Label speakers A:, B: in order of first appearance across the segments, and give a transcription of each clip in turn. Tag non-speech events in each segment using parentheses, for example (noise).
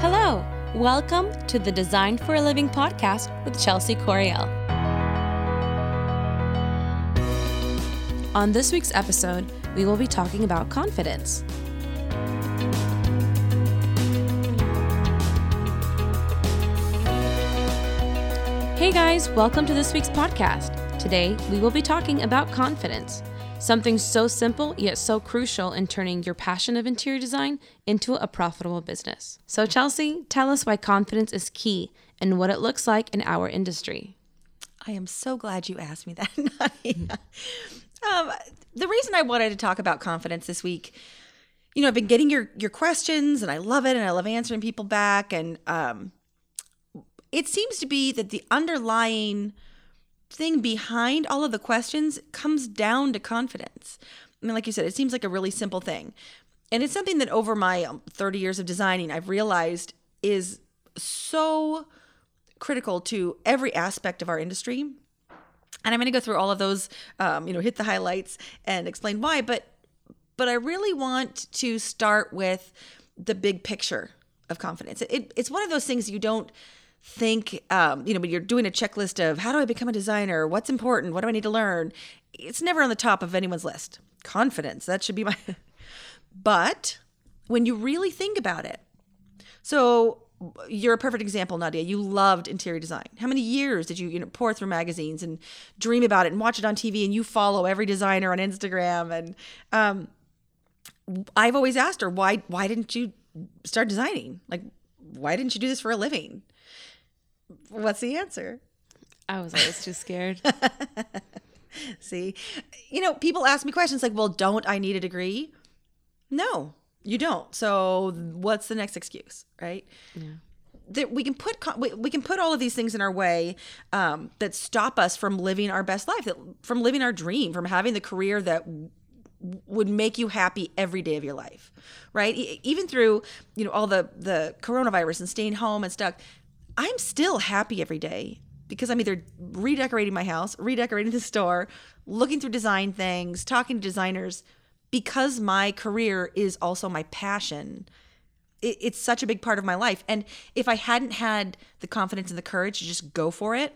A: Hello, welcome to the Design for a Living podcast with Chelsea Coriel. On this week's episode, we will be talking about confidence. Hey guys, welcome to this week's podcast. Today, we will be talking about confidence, something so simple yet so crucial in turning your passion of interior design into a profitable business. So, Chelsea, tell us why confidence is key and what it looks like in our industry.
B: I am so glad you asked me that, (laughs) Nadia. um, the reason I wanted to talk about confidence this week, you know, I've been getting your your questions, and I love it, and I love answering people back, and um, it seems to be that the underlying thing behind all of the questions comes down to confidence. I mean, like you said, it seems like a really simple thing. And it's something that over my um, 30 years of designing, I've realized is so critical to every aspect of our industry. And I'm going to go through all of those, um, you know, hit the highlights and explain why. But but I really want to start with the big picture of confidence. It, it's one of those things you don't think um, you know when you're doing a checklist of how do i become a designer? What's important? What do i need to learn? It's never on the top of anyone's list. Confidence that should be my (laughs) but when you really think about it so you're a perfect example nadia. You loved interior design. How many years did you you know pour through magazines and dream about it and watch it on tv and you follow every designer on instagram and um, i've always asked her why why didn't you start designing? Like why didn't you do this for a living What's the answer?
A: I was always too scared. (laughs)
B: See, you know, people ask me questions like, well, don't I need a degree? No, you don't. So what's the next excuse, right? Yeah. That we can put we can put all of these things in our way um, that stop us from living our best life, that from living our dream, from having the career that would make you happy every day of your life right even through you know all the the coronavirus and staying home and stuff I'm still happy every day because I'm either redecorating my house, redecorating the store, looking through design things, talking to designers because my career is also my passion. It, it's such a big part of my life. And if I hadn't had the confidence and the courage to just go for it,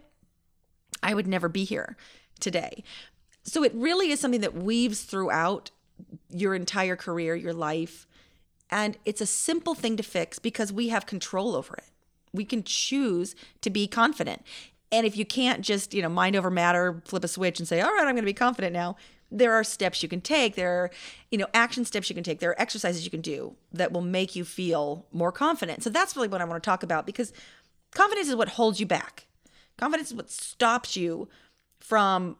B: I would never be here today. So it really is something that weaves throughout your entire career, your life. And it's a simple thing to fix because we have control over it we can choose to be confident. And if you can't just, you know, mind over matter, flip a switch and say, all right, I'm going to be confident now, there are steps you can take. There are, you know, action steps you can take. There are exercises you can do that will make you feel more confident. So that's really what I want to talk about because confidence is what holds you back. Confidence is what stops you from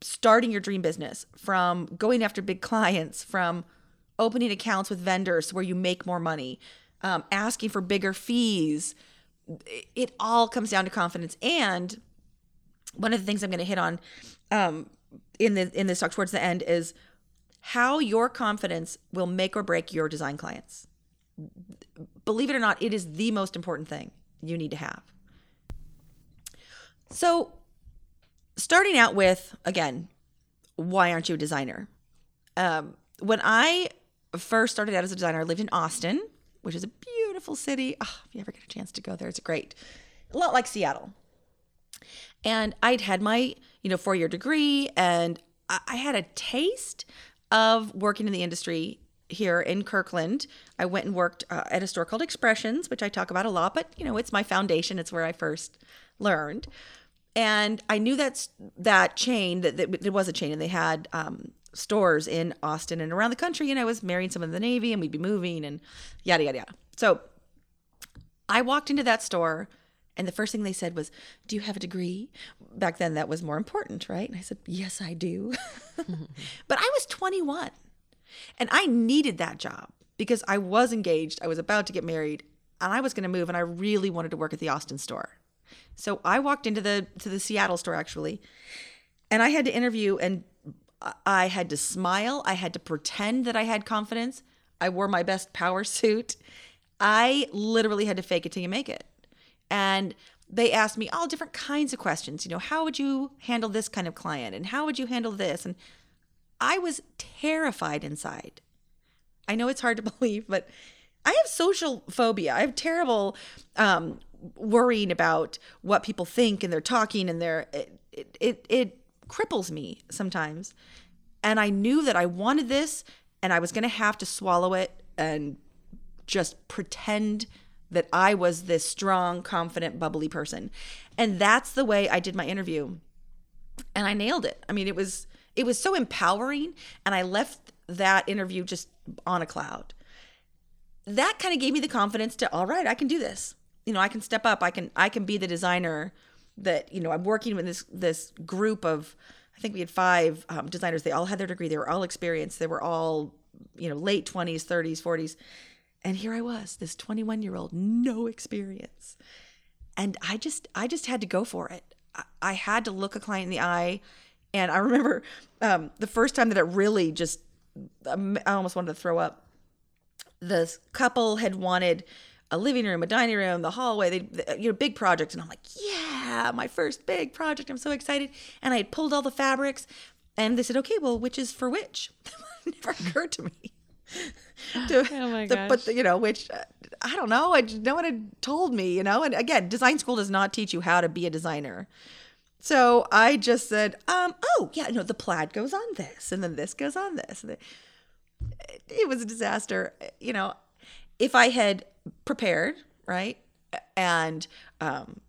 B: starting your dream business, from going after big clients, from opening accounts with vendors where you make more money, um, asking for bigger fees, it all comes down to confidence. And one of the things I'm going to hit on um, in the in this talk towards the end is how your confidence will make or break your design clients. Believe it or not, it is the most important thing you need to have. So, starting out with again, why aren't you a designer? Um, when I first started out as a designer, I lived in Austin, which is a beautiful city. Oh, if you ever get a chance to go there, it's great. A lot like Seattle. And I'd had my, you know, four year degree and I had a taste of working in the industry here in Kirkland. I went and worked uh, at a store called Expressions, which I talk about a lot, but you know, it's my foundation. It's where I first learned. And I knew that's that chain that, that it was a chain and they had um, stores in Austin and around the country. And I was marrying someone in the Navy and we'd be moving and yada, yada, yada. So I walked into that store and the first thing they said was, Do you have a degree? Back then, that was more important, right? And I said, Yes, I do. (laughs) but I was 21 and I needed that job because I was engaged. I was about to get married and I was going to move and I really wanted to work at the Austin store. So I walked into the to the Seattle store actually and I had to interview and I had to smile. I had to pretend that I had confidence. I wore my best power suit I literally had to fake it till you make it. And they asked me all different kinds of questions. You know, how would you handle this kind of client? And how would you handle this? And I was terrified inside. I know it's hard to (laughs) believe, but I have social phobia. I have terrible um, worrying about what people think and they're talking and they're it, it it it cripples me sometimes. And I knew that I wanted this and I was going to have to swallow it and just pretend that I was this strong, confident, bubbly person. And that's the way I did my interview. And I nailed it. I mean, it was it was so empowering and I left that interview just on a cloud. That kind of gave me the confidence to all right, I can do this. You know, I can step up. I can I can be the designer that, you know, I'm working with this this group of I think we had five um, designers. They all had their degree. They were all experienced. They were all, you know, late 20s, 30s, 40s. And here I was, this 21 year old, no experience. And I just, I just had to go for it. I had to look a client in the eye. And I remember um, the first time that it really just, um, I almost wanted to throw up. This couple had wanted a living room, a dining room, the hallway, they, you know, big project. And I'm like, yeah, my first big project. I'm so excited. And I had pulled all the fabrics and they said, okay, well, which is for which? (laughs) never occurred to me. (laughs)
A: to, oh my
B: to
A: gosh.
B: put the, you know, which uh, I don't know. I no one had told me, you know. And again, design school does not teach you how to be a designer. So I just said, um, oh yeah, no, the plaid goes on this, and then this goes on this. It, it was a disaster. You know, if I had prepared right and um,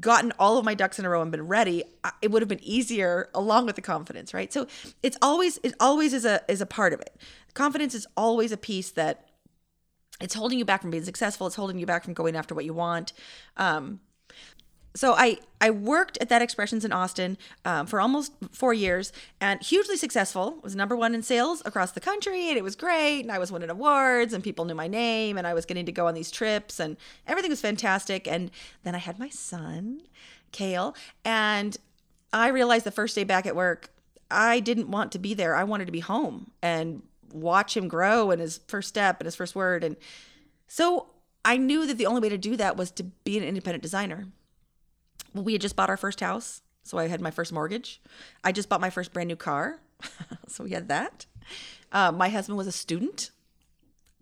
B: gotten all of my ducks in a row and been ready, it would have been easier along with the confidence, right? So it's always it always is a is a part of it. Confidence is always a piece that it's holding you back from being successful. It's holding you back from going after what you want. Um, so I I worked at that Expressions in Austin um, for almost four years and hugely successful. Was number one in sales across the country, and it was great. And I was winning awards, and people knew my name, and I was getting to go on these trips, and everything was fantastic. And then I had my son, Kale, and I realized the first day back at work, I didn't want to be there. I wanted to be home and watch him grow and his first step and his first word. And so I knew that the only way to do that was to be an independent designer we had just bought our first house. So I had my first mortgage. I just bought my first brand new car. (laughs) so we had that. Uh, my husband was a student.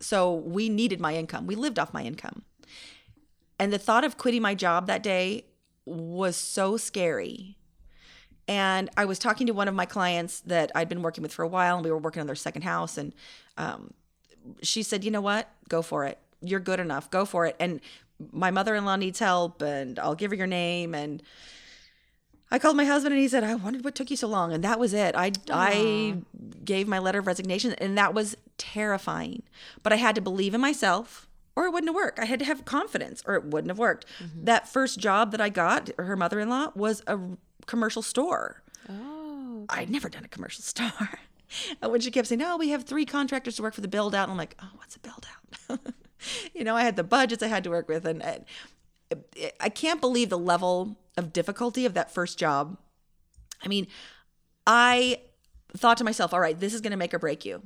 B: So we needed my income. We lived off my income. And the thought of quitting my job that day was so scary. And I was talking to one of my clients that I'd been working with for a while, and we were working on their second house. And um, she said, You know what? Go for it. You're good enough. Go for it. And my mother-in-law needs help and I'll give her your name and I called my husband and he said, I wondered what took you so long. And that was it. I, Aww. I gave my letter of resignation and that was terrifying. But I had to believe in myself or it wouldn't have worked. I had to have confidence or it wouldn't have worked. Mm-hmm. That first job that I got, her mother in law, was a commercial store. Oh. Okay. I'd never done a commercial (laughs) store. and when she kept saying, Oh, we have three contractors to work for the build out, I'm like, Oh, what's a build out? (laughs) (laughs) you know, I had the budgets I had to work with, and, and I can't believe the level of difficulty of that first job. I mean, I thought to myself, all right, this is going to make or break you.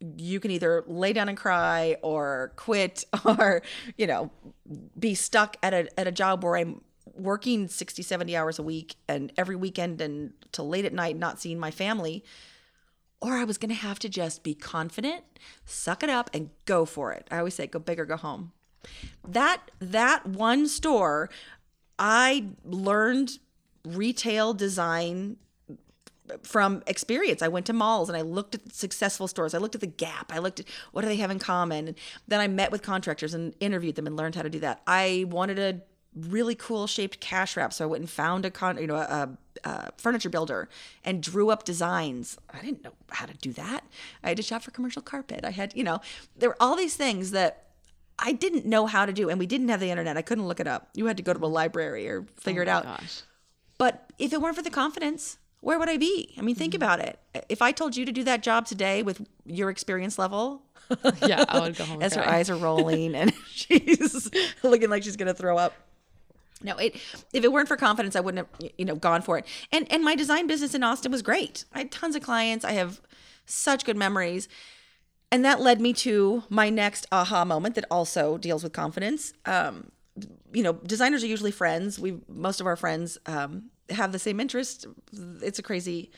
B: You can either lay down and cry or quit (laughs) or, you know, be stuck at a, at a job where I'm working 60, 70 hours a week and every weekend and till late at night not seeing my family or I was going to have to just be confident, suck it up and go for it. I always say go big or go home. That that one store I learned retail design from experience. I went to malls and I looked at successful stores. I looked at the Gap. I looked at what do they have in common. And then I met with contractors and interviewed them and learned how to do that. I wanted a really cool shaped cash wrap, so I went and found a con, you know, a, uh, furniture builder and drew up designs. I didn't know how to do that. I had to shop for commercial carpet. I had, you know, there were all these things that I didn't know how to do, and we didn't have the internet. I couldn't look it up. You had to go to a library or figure oh it out. Gosh. But if it weren't for the confidence, where would I be? I mean, think mm-hmm. about it. If I told you to do that job today with your experience level,
A: yeah, I would go (laughs) home.
B: As her eyes are rolling and (laughs) she's looking like she's gonna throw up. No, it if it weren't for confidence, I wouldn't have you know gone for it. And and my design business in Austin was great. I had tons of clients. I have such good memories. And that led me to my next aha moment that also deals with confidence. Um, you know, designers are usually friends. We most of our friends um, have the same interest. It's a crazy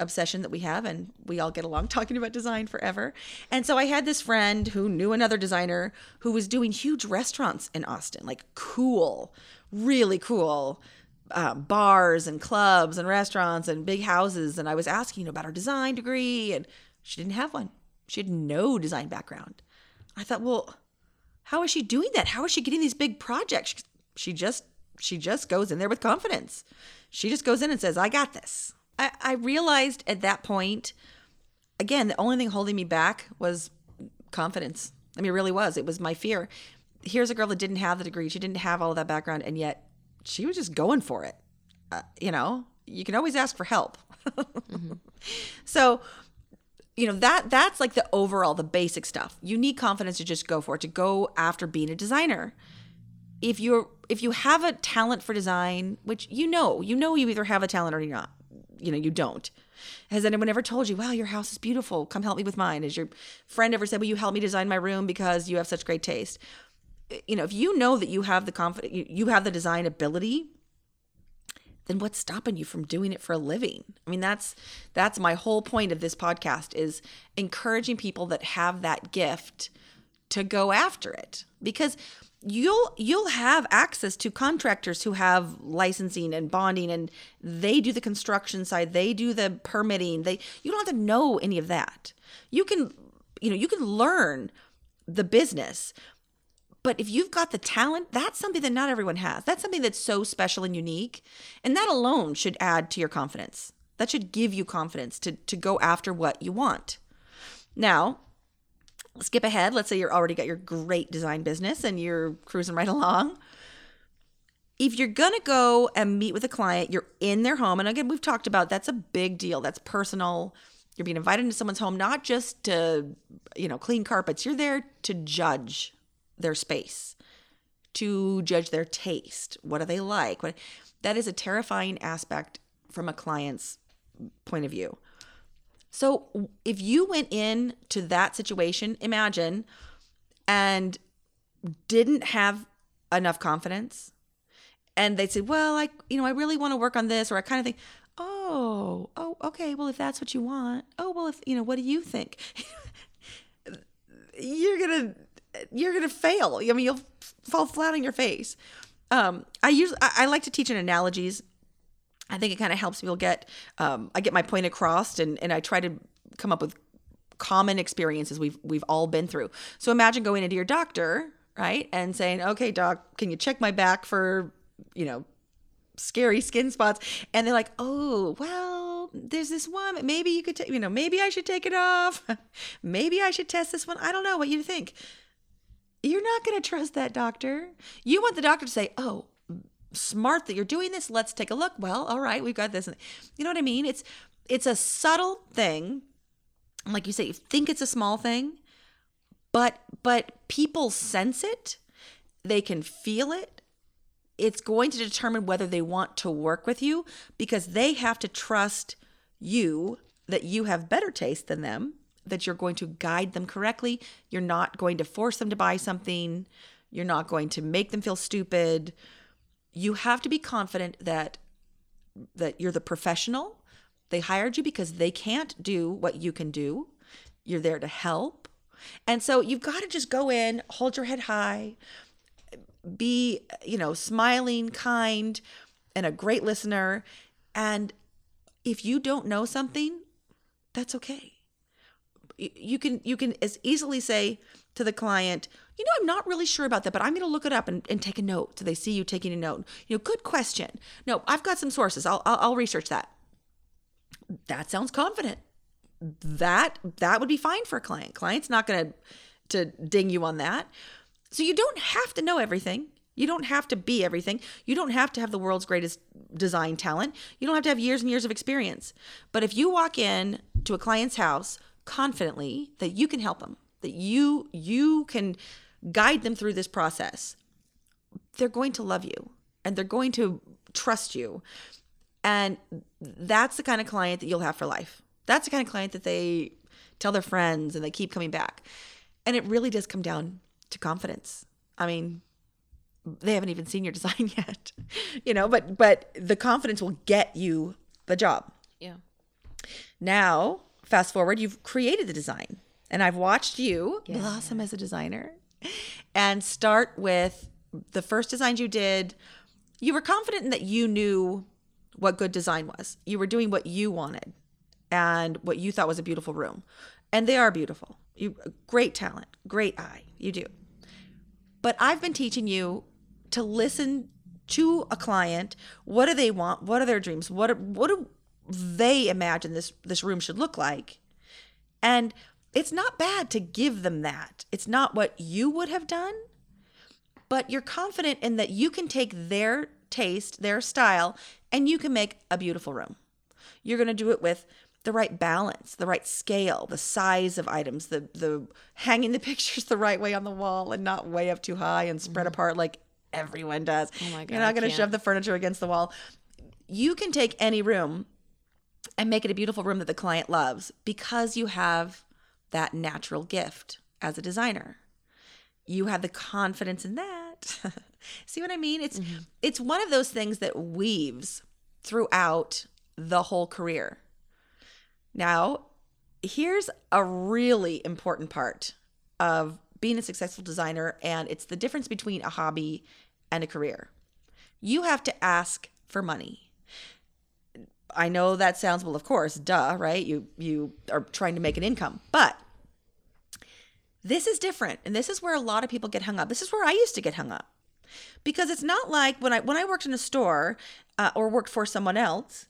B: obsession that we have and we all get along (laughs) talking about design forever. And so I had this friend who knew another designer who was doing huge restaurants in Austin, like cool, really cool uh, bars and clubs and restaurants and big houses. And I was asking about her design degree and she didn't have one. She had no design background. I thought, well, how is she doing that? How is she getting these big projects? She just she just goes in there with confidence. She just goes in and says, I got this. I, I realized at that point, again, the only thing holding me back was confidence. I mean, it really was. It was my fear. Here's a girl that didn't have the degree, she didn't have all of that background, and yet she was just going for it. Uh, you know, you can always ask for help. mm-hmm. (laughs) So, you know that that's like the overall the basic stuff you need confidence to just go for it to go after being a designer if you're if you have a talent for design which you know you know you either have a talent or you're not you know you don't has anyone ever told you wow your house is beautiful come help me with mine has your friend ever said will you help me design my room because you have such great taste you know if you know that you have the confidence you, you have the design ability then what's stopping you from doing it for a living? I mean that's that's my whole point of this podcast is encouraging people that have that gift to go after it. Because you'll you'll have access to contractors who have licensing and bonding and they do the construction side they do the permitting they you don't have to know any of that. You can you know you can learn the business but if you've got the talent that's something that not everyone has that's something that's so special and unique and that alone should add to your confidence that should give you confidence to to go after what you want now skip ahead. Let's say you're already got your great design business and you're cruising right (laughs) along. If you're going to go and meet with a client, you're in their home. And again, we've talked about that's a big deal. That's personal. You're being invited into someone's home, not just to, you know, clean carpets. You're there to judge their space, to judge their taste. What do they like? What, that is a terrifying aspect from a client's point of view. So if you went in to that situation, imagine, and didn't have enough confidence, and they said, "Well, I, you know, I really want to work on this," or I kind of think, "Oh, oh, okay. Well, if that's what you want, oh, well, if you know, what do you think?" (laughs) you're gonna, you're gonna fail. I mean, you'll fall flat on your face. Um, I use, I, I like to teach in analogies I think it kind of helps people get um, I get my point across and and I try to come up with common experiences we've we've all been through. So imagine going into your doctor, right? And saying, "Okay, doc, can you check my back for, you know, scary skin spots?" And they're like, "Oh, well, there's this one. Maybe you could take, you know, maybe I should take it off. (laughs) maybe I should test this one. I don't know what you think." You're not going to trust that doctor. You want the doctor to say, "Oh, smart that you're doing this. Let's take a look. Well, all right, we've got this. You know what I mean? It's it's a subtle thing. Like you say, you think it's a small thing, but but people sense it. They can feel it. It's going to determine whether they want to work with you because they have to trust you that you have better taste than them, that you're going to guide them correctly. You're not going to force them to buy something. You're not going to make them feel stupid you have to be confident that that you're the professional. They hired you because they can't do what you can do. You're there to help. And so you've got to just go in, hold your head high, be, you know, smiling, kind, and a great listener. And if you don't know something, that's okay. You can you can as easily say to the client, you know, I'm not really sure about that, but I'm going to look it up and, and take a note so they see you taking a note. You know, good question. No, I've got some sources. I'll, I'll, I'll research that. That sounds confident. That that would be fine for a client. Client's not going to to ding you on that. So you don't have to know everything. You don't have to be everything. You don't have to have the world's greatest design talent. You don't have to have years and years of experience. But if you walk in to a client's house confidently that you can help them, that you you can guide them through this process, they're going to love you and they're going to trust you. And that's the kind of client that you'll have for life. That's the kind of client that they tell their friends and they keep coming back. And it really does come down to confidence. I mean, they haven't even seen your design (laughs) yet. you know, but but the confidence will get you the job.
A: Yeah.
B: Now, fast forward, you've created the design, and I've watched you blossom as a designer and start with the first designs you did. You were confident in that you knew what good design was. You were doing what you wanted and what you thought was a beautiful room. And they are beautiful. You great talent, great eye. You do. But I've been teaching you to listen to a client. What do they want? What are their dreams? What what do they imagine this this room should look like? And it's not bad to give them that. It's not what you would have done, but you're confident in that you can take their taste, their style, and you can make a beautiful room. You're going to do it with the right balance, the right scale, the size of items, the the hanging the (laughs) pictures the right way on the wall and not way up too high and spread mm-hmm. apart like everyone does. Oh my god. You're not going to shove the furniture against the wall. You can take any room and make it a beautiful room that the client loves because you have that natural gift as a designer. You have the confidence in that. (laughs) See what I mean? It's mm-hmm. it's one of those things that weaves throughout the whole career. Now, here's a really important part of being a successful designer, and it's the difference between a hobby and a career. You have to ask for money. I know that sounds well, of course, duh, right? You you are trying to make an income, but this is different, and this is where a lot of people get hung up. This is where I used to get hung up because it's not like when I when I worked in a store uh, or worked for someone else,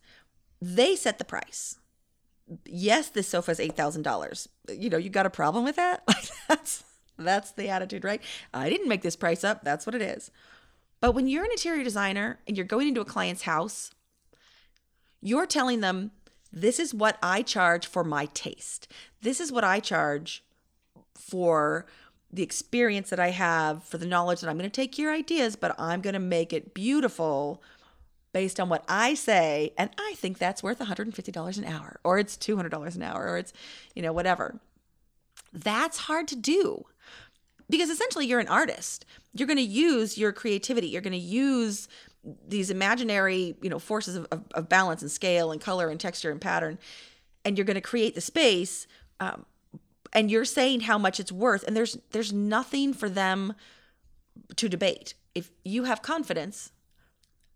B: they set the price yes, this sofa is eight thousand dollars. You know, you got a problem with that? (laughs) That's that's the attitude, right? I didn't make this price up. That's what it is. But when you're an interior designer and you're going into a client's house, you're telling them, this is what I charge for my taste. This is what I charge for the experience that I have, for the knowledge that I'm going to take your ideas, but I'm going to make it beautiful based on what I say, and I think that's worth $150 an hour, or it's $200 an hour, or it's, you know, whatever. That's hard to do because essentially you're an artist. You're going to use your creativity. You're going to use these imaginary, you know, forces of, of, of, balance and scale and color and texture and pattern, and you're going to create the space. Um, and you're saying how much it's worth, and there's there's nothing for them to debate. If you have confidence,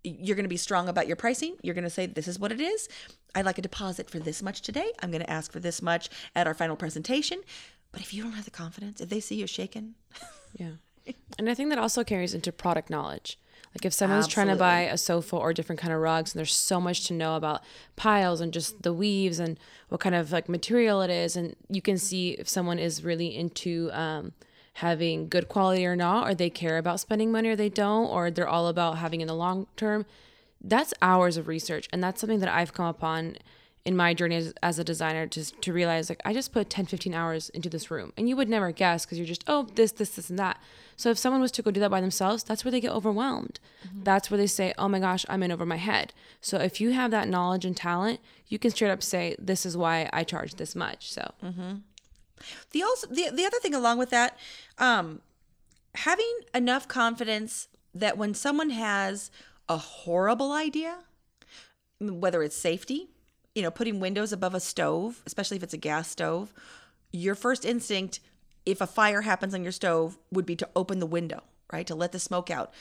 B: you're going to be strong about your pricing. You're going to say, this is what it is. I'd like a deposit for this much today. I'm going to ask for this much at our final presentation. But if you don't have the confidence, if they see you shaken (laughs)
A: yeah. And I think that also carries into product knowledge. Like if someone's Absolutely. trying to buy a sofa or different kind of rugs, and there's so much to know about piles and just the weaves and what kind of like material it is, and you can see if someone is really into um, having good quality or not, or they care about spending money or they don't, or they're all about having in the long term. That's hours of research. And that's something that I've come upon in my journey as, as a designer to, to realize like I just put 10, 15 hours into this room. And you would never guess because you're just, oh, this, this, this, and that. So if someone was to go do that by themselves, that's where they get overwhelmed. Mm-hmm. That's where they say, oh my gosh, I'm in over my head. So if you have that knowledge and talent, you can straight up say, this is why I charge this much. So. Mm-hmm.
B: The also the, the other thing along with that, um, having enough confidence that when someone has a horrible idea, whether it's safety, you know, putting windows above a stove, especially if it's a gas stove, your first instinct, if a fire happens on your stove, would be to open the window, right? To let the smoke out.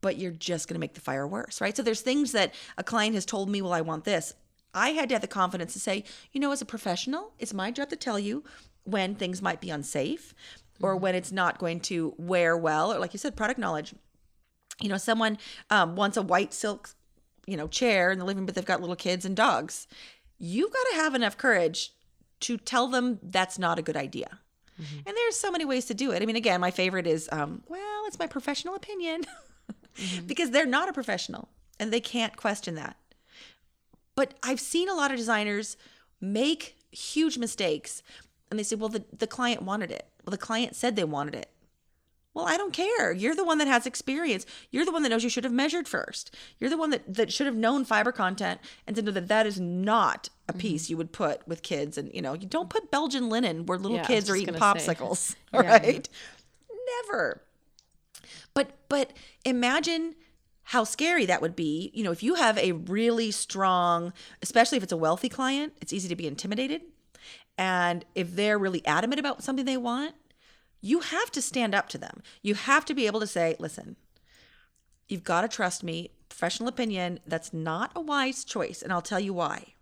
B: But you're just going to make the fire worse, right? So there's things that a client has told me, well, I want this. I had to have the confidence to say, you know, as a professional, it's my job to tell you when things might be unsafe or when it's not going to wear well or like you said product knowledge you know someone um, wants a white silk you know chair in the living but they've got little kids and dogs you've got to have enough courage to tell them that's not a good idea mm-hmm. and there's so many ways to do it i mean again my favorite is um, well it's my professional opinion mm-hmm. (laughs) because they're not a professional and they can't question that but i've seen a lot of designers make huge mistakes and they say, well, the, the client wanted it. Well, the client said they wanted it. Well, I don't care. You're the one that has experience. You're the one that knows you should have measured first. You're the one that, that should have known fiber content and to know that that is not a mm-hmm. piece mm-hmm. you would put with kids. And, you know, you don't put Belgian linen where little yeah, kids are eating popsicles, (laughs) yeah. right? Never. But, but imagine how scary that would be. You know, if you have a really strong, especially if it's a wealthy client, it's easy to be intimidated. And if they're really adamant about something they want, you have to stand up to them. You have to be able to say, listen, you've got to trust me. Professional opinion, that's not a wise choice. And I'll tell you why.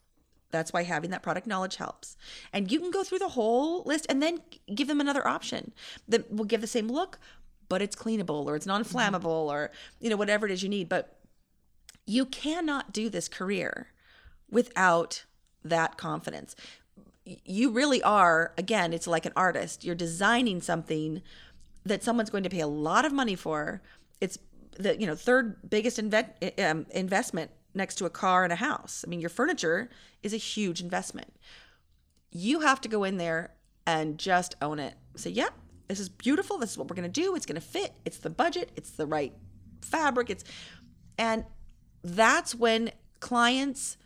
B: That's why having that product knowledge helps. And you can go through the whole list and then give them another option that will give the same look, but it's cleanable or it's non-flammable or you know whatever it is you need, but you cannot do this career without that confidence. You really are again, it's like an artist. You're designing something that someone's going to pay a lot of money for. It's the you know third biggest inve- um, investment next to a car and a house. I mean, your furniture is a huge investment. You have to go in there and just own it. Say, yep, this is beautiful. This is what we're going to do. It's going to fit. It's the budget. It's the right fabric. It's and that's when clients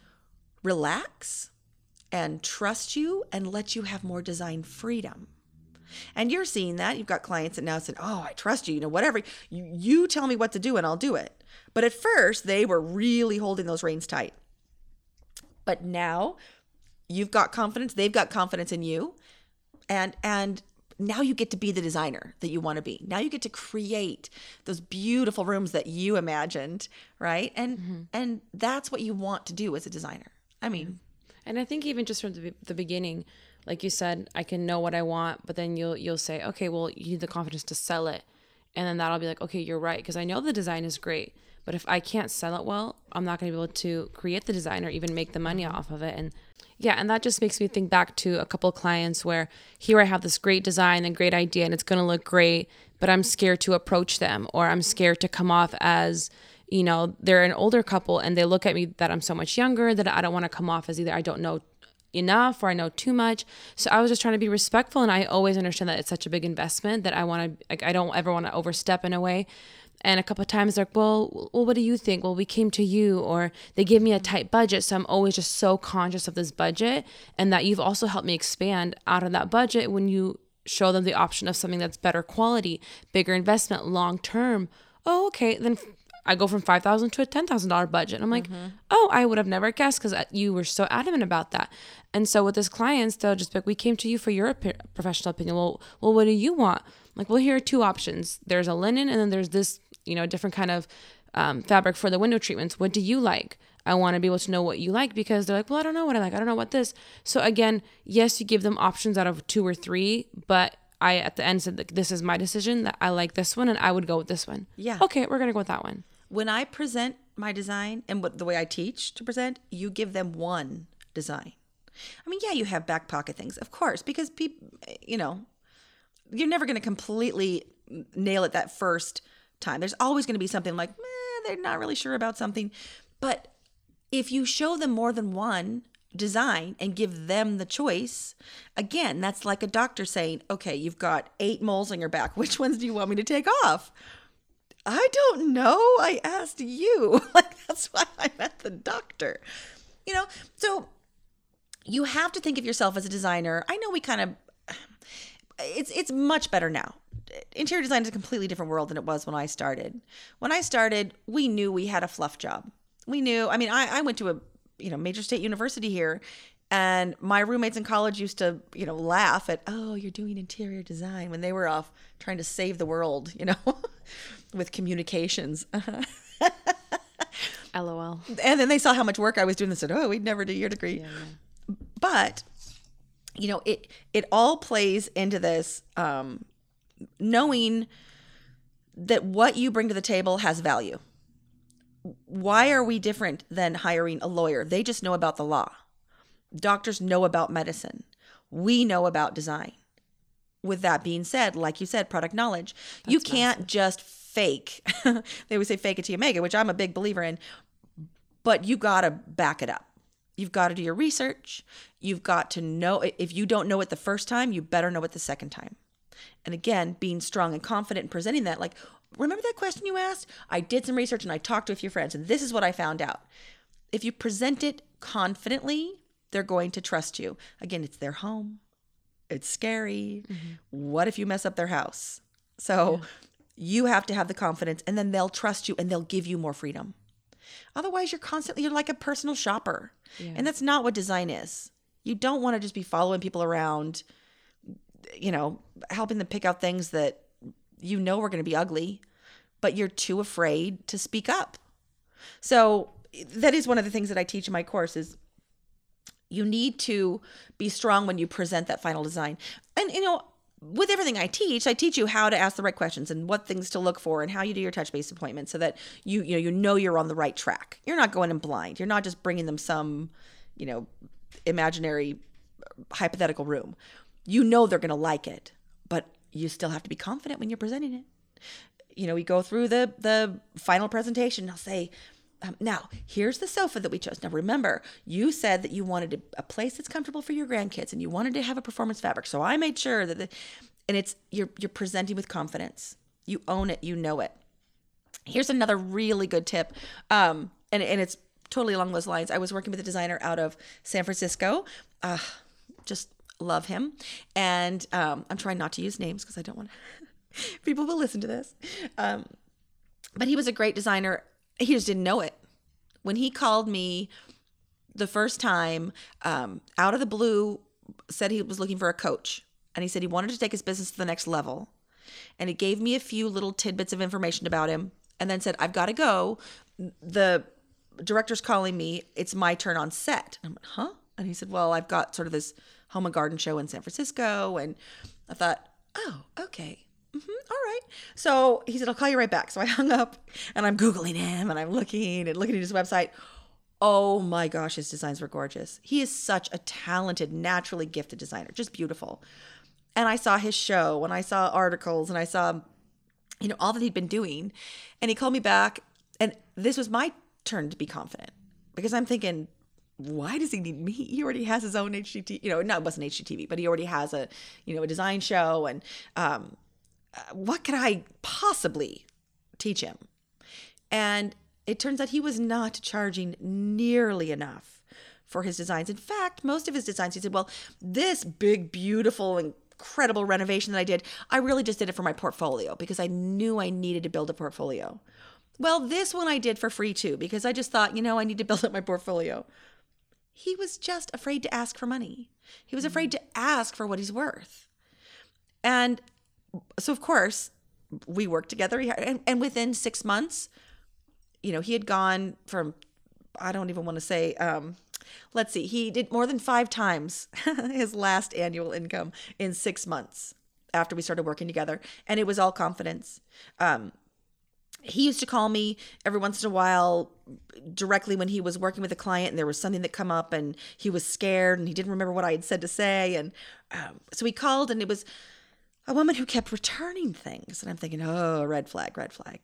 B: relax and trust you and let you have more design freedom. And you're seeing that. You've got clients that now said, "Oh, I trust you. You know, whatever you you tell me what to do and I'll do it." But at first, they were really holding those reins tight. But now, you've got confidence, they've got confidence in you. And and now you get to be the designer that you want to be. Now you get to create those beautiful rooms that you imagined, right? And mm-hmm. and that's what you want to do as a designer. I mean,
A: and I think even just from the, the beginning, like you said, I can know what I want, but then you'll you'll say, okay, well, you need the confidence to sell it, and then that'll be like, okay, you're right, because I know the design is great, but if I can't sell it well, I'm not going to be able to create the design or even make the money mm-hmm. off of it. And yeah, and that just makes me think back to a couple clients where here I have this great design and great idea and it's going to look great, but I'm scared to approach them or I'm scared to come off as, you know, they're an older couple and they look at me that I'm so much younger that I don't want to come off as either I don't know enough or I know too much. So I was just trying to be respectful and I always understand that it's such a big investment that I want to like I don't ever want to overstep in a way. And a couple of times like well well what do you think? Well we came to you or they give me a tight budget. So i'm always just so conscious of this budget and that you've also helped me expand out of that budget when you show them the option of something that's better quality bigger investment long term. Oh okay then I go from five thousand to a ten thousand dollar budget. I'm like, mm-hmm. oh, I would have never guessed because uh, you were so adamant about that. And so with this clients, they'll just be like, we came to you for your professional opinion. Well, well, what do you want? I'm like, well, here are two options. There's a linen, and then there's this you know, different kind of um, fabric for the window treatments. What do you like? I want to be able to know what you like because they're like, well, I don't know what I like. I don't know what this. So again, yes, you give them options out of two or three, but I at the end said this is my decision that I like this one and I would go with this one.
B: Yeah.
A: Okay, we're gonna go with that one.
B: When I present my design and what the way I teach to present, you give them one design. I mean, yeah, you have back pocket things, of course, because people, you know, you're never going to completely nail it that first time. There's always going to be something like, eh, they're not really sure about something. But if you show them more than one design and give them the choice, again, that's like a doctor saying, okay, you've got eight moles on your back. (laughs) Which ones do you want me to take off? I don't know. I asked you. (laughs) like, that's why I'm at the doctor. You know, so you have to think of yourself as a designer. I know we kind of it's it's much better now interior design is a completely different world than it was when I started. When I started, we knew we had a fluff job. We knew, I mean, I, I went to a you know major state university here and my roommates in college used to you know laugh at oh you're doing interior design when they were off trying to save the world you know (laughs) (laughs) with communications (laughs)
A: lol
B: and then they saw how much work i was doing and said oh we'd never do your degree yeah, yeah. but you know it it all plays into this um knowing that what you bring to the table has value. Why are we different than hiring a lawyer? They just know about the law. Doctors know about medicine. We know about design. With that being said, like you said, product knowledge, That's you can't massive. just fake. (laughs) they would say fake it to you make it, which I'm a big believer in, but you got to back it up. You've got to do your research. You've got to know if you don't know it the first time, you better know it the second time. And again, being strong and confident and presenting that, like, remember that question you asked? I did some research and I talked to a few friends, and this is what I found out. If you present it confidently, they're going to trust you. Again, it's their home, it's scary. Mm-hmm. What if you mess up their house? So, yeah. You have to have the confidence and then they'll trust you and they'll give you more freedom. Otherwise, you're constantly, you're like a personal shopper. Yeah. And that's not what design is. You don't want to just be following people around, you know, helping them pick out things that you know are going to be ugly, but you're too afraid to speak up. So that is one of the things that I teach in my course is you need to be strong when you present that final design. And you know, with everything I teach, I teach you how to ask the right questions and what things to look for and how you do your touch base appointment so that you you know you know you're on the right track. You're not going in blind. You're not just bringing them some, you know, imaginary hypothetical room. You know they're going to like it, but you still have to be confident when you're presenting it. You know, we go through the the final presentation. I'll say, um, now, here's the sofa that we chose. Now, remember, you said that you wanted a place that's comfortable for your grandkids and you wanted to have a performance fabric. So I made sure that, the, and it's you're you're presenting with confidence. You own it. You know it. Here's another really good tip, um, and and it's totally along those lines. I was working with a designer out of San Francisco. Uh, just love him, and um, I'm trying not to use names because I don't want (laughs) people will listen to this. Um, but he was a great designer he just didn't know it. When he called me the first time, um, out of the blue, said he was looking for a coach. And he said he wanted to take his business to the next level. And he gave me a few little tidbits of information about him and then said, I've got to go. The director's calling me. It's my turn on set. I'm like, huh? And he said, Well, I've got sort of this home and garden show in San Francisco. And I thought, Oh, okay mm-hmm, all right. So he said, I'll call you right back. So I (laughs) hung up and I'm Googling him and I'm looking and looking at his website. Oh my gosh, his designs were gorgeous. He is such a talented, naturally gifted designer, just beautiful. And I saw his show and I saw articles and I saw, you know, all that he'd been doing. And he called me back. And this was my turn to be confident because I'm thinking, why does he need me? He already has his own HGTV, you know, no, it wasn't HGTV, but he already has a, you know, a design show. And um, what could I possibly teach him? And it turns out he was not charging nearly enough for his designs. In fact, most of his designs, he said, Well, this big, beautiful, incredible renovation that I did, I really just did it for my portfolio because I knew I needed to build a portfolio. Well, this one I did for free too because I just thought, you know, I need to (laughs) build up my portfolio. He was just afraid to ask for money. He was mm. afraid to ask for what he's worth. And so of course we worked together and, and within six months you know he had gone from i don't even want to say um, let's see he did more than five times (laughs) his last annual income in six months after we started working together and it was all confidence. Um, he used to call me every once in a while directly when he was working with a client and there was something that come up and he was scared and he didn't remember what i had said to say and um, so he called and it was a woman who kept returning things. And I'm thinking, oh, red flag, red flag.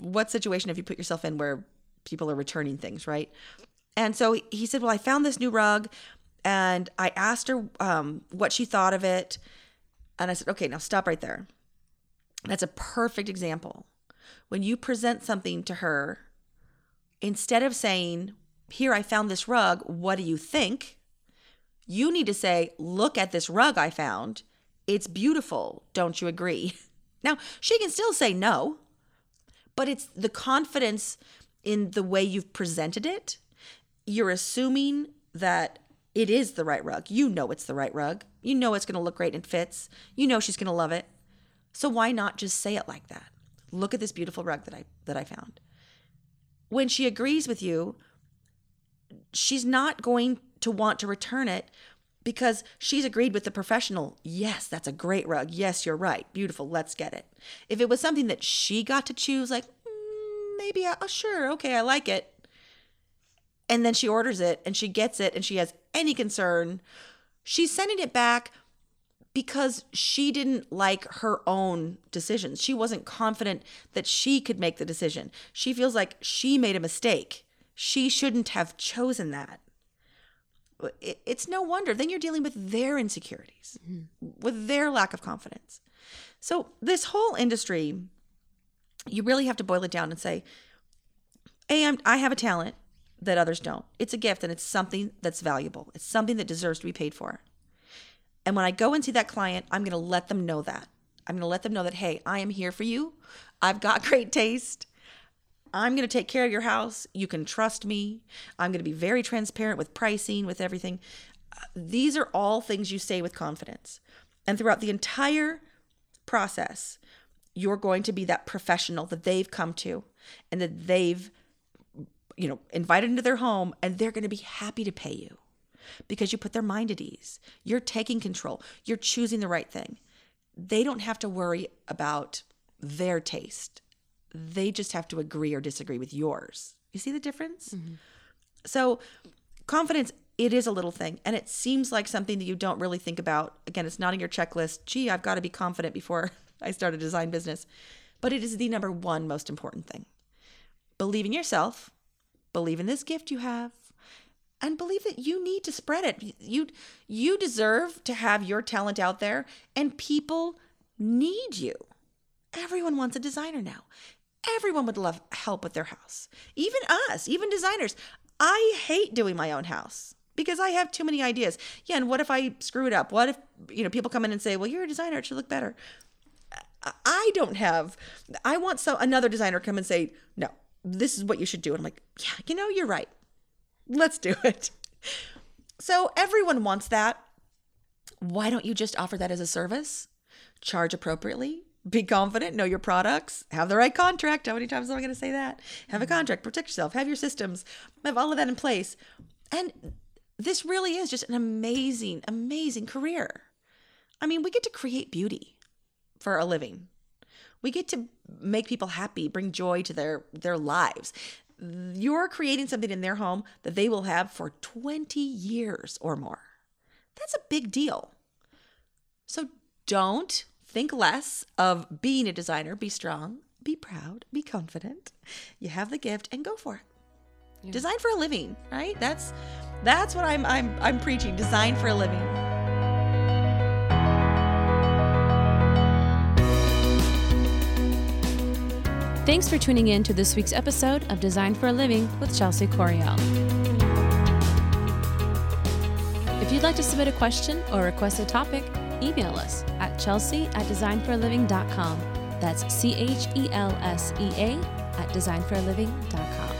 B: What situation have you put yourself in where people are returning things, right? And so he said, well, I found this new rug and I asked her um, what she thought of it. And I said, okay, now stop right there. That's a perfect example. When you present something to her, instead of saying, here, I found this rug, what do you think? You need to say, look at this rug I found it's beautiful, don't you agree? (laughs) Now, she can still say no, but it's the confidence in the way you've presented it. You're assuming that it is the right rug. You know it's the right rug. You know it's going to look great and fits. You know she's going to love it. So why not just say it like that? Look at this beautiful rug that I that I found. When she agrees with you, she's not going to want to return it because she's agreed with the professional. Yes, that's a great rug. Yes, you're right. Beautiful. Let's get it. If it was something that she got to choose, like, mm, maybe, I, oh, sure, okay, I like it. And then she orders it and she gets it and she has any concern, she's sending it back because she didn't like her own decisions. She wasn't confident that she could make the decision. She feels like she made a mistake. She shouldn't have chosen that it's no wonder. Then you're dealing with their insecurities, mm-hmm. with their lack of confidence. So, this whole industry, you really have to boil it down and say, Hey, I'm, I have a talent that others don't. It's a gift and it's something that's valuable. It's something that deserves to be paid for. And when I go and see that client, I'm going to let them know that. I'm going to let them know that, hey, I am here for you. I've got (laughs) great taste. I'm going to take care of your house. You can trust me. I'm going to be very transparent with pricing, with everything. Uh, these are all things you say with confidence. And throughout the entire process, you're going to be that professional that they've come to and that they've you know invited into their home and they're going to be happy to pay you because you put their mind at ease. You're taking control. You're choosing the right thing. They don't have to worry about their taste. They just have to agree or disagree with yours. You see the difference? Mm-hmm. So, confidence, it is a little thing. And it seems like something that you don't really think about. Again, it's not in your checklist. Gee, I've got to be confident before (laughs) I start a design business. But it is the number one most important thing. Believe in yourself, believe in this gift you have, and believe that you need to spread it. You you deserve to have your talent out there and people need you. Everyone wants a designer now. Everyone would love help with their house. Even us, even designers. I hate doing my own house because I have too many ideas. Yeah, and what if I screw it up? What if, you know, people come in and say, "Well, you're a designer, it should look better." I don't have I want some another designer come and say, "No, this is what you should do." And I'm like, "Yeah, you know, you're right. Let's do (laughs) it." So everyone wants that. Why don't you just offer that as a service? Charge appropriately, be confident, know your products, have the right contract. How many times am I going to say that? Have a mm-hmm. contract, protect yourself, have your systems, have all of that in place. And this really is just an amazing, amazing career. I mean, we get to create beauty for a living. We get to make people happy, bring joy to their their lives. You're creating something in their home that they will have for 20 years or more. That's a big deal. So don't think less of being a designer. Be strong, be proud, be confident. You have the gift and go for it. Yeah. Design for a living, right? That's that's what I'm I'm I'm preaching. Design for a living.
A: Thanks for tuning in to this week's episode of Design for a Living with Chelsea Coriel. If you'd like to submit a question or request a topic, email us at chelsea at designforaliving.com. That's C H E L S E A at designforaliving.com.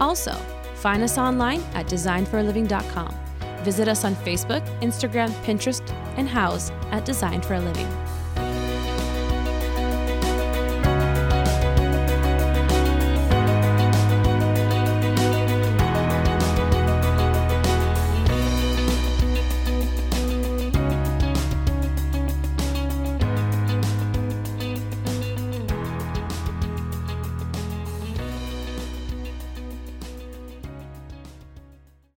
A: Also, find us online at designforaliving.com. Visit us on Facebook, Instagram, Pinterest, and Houzz at Design for a Living.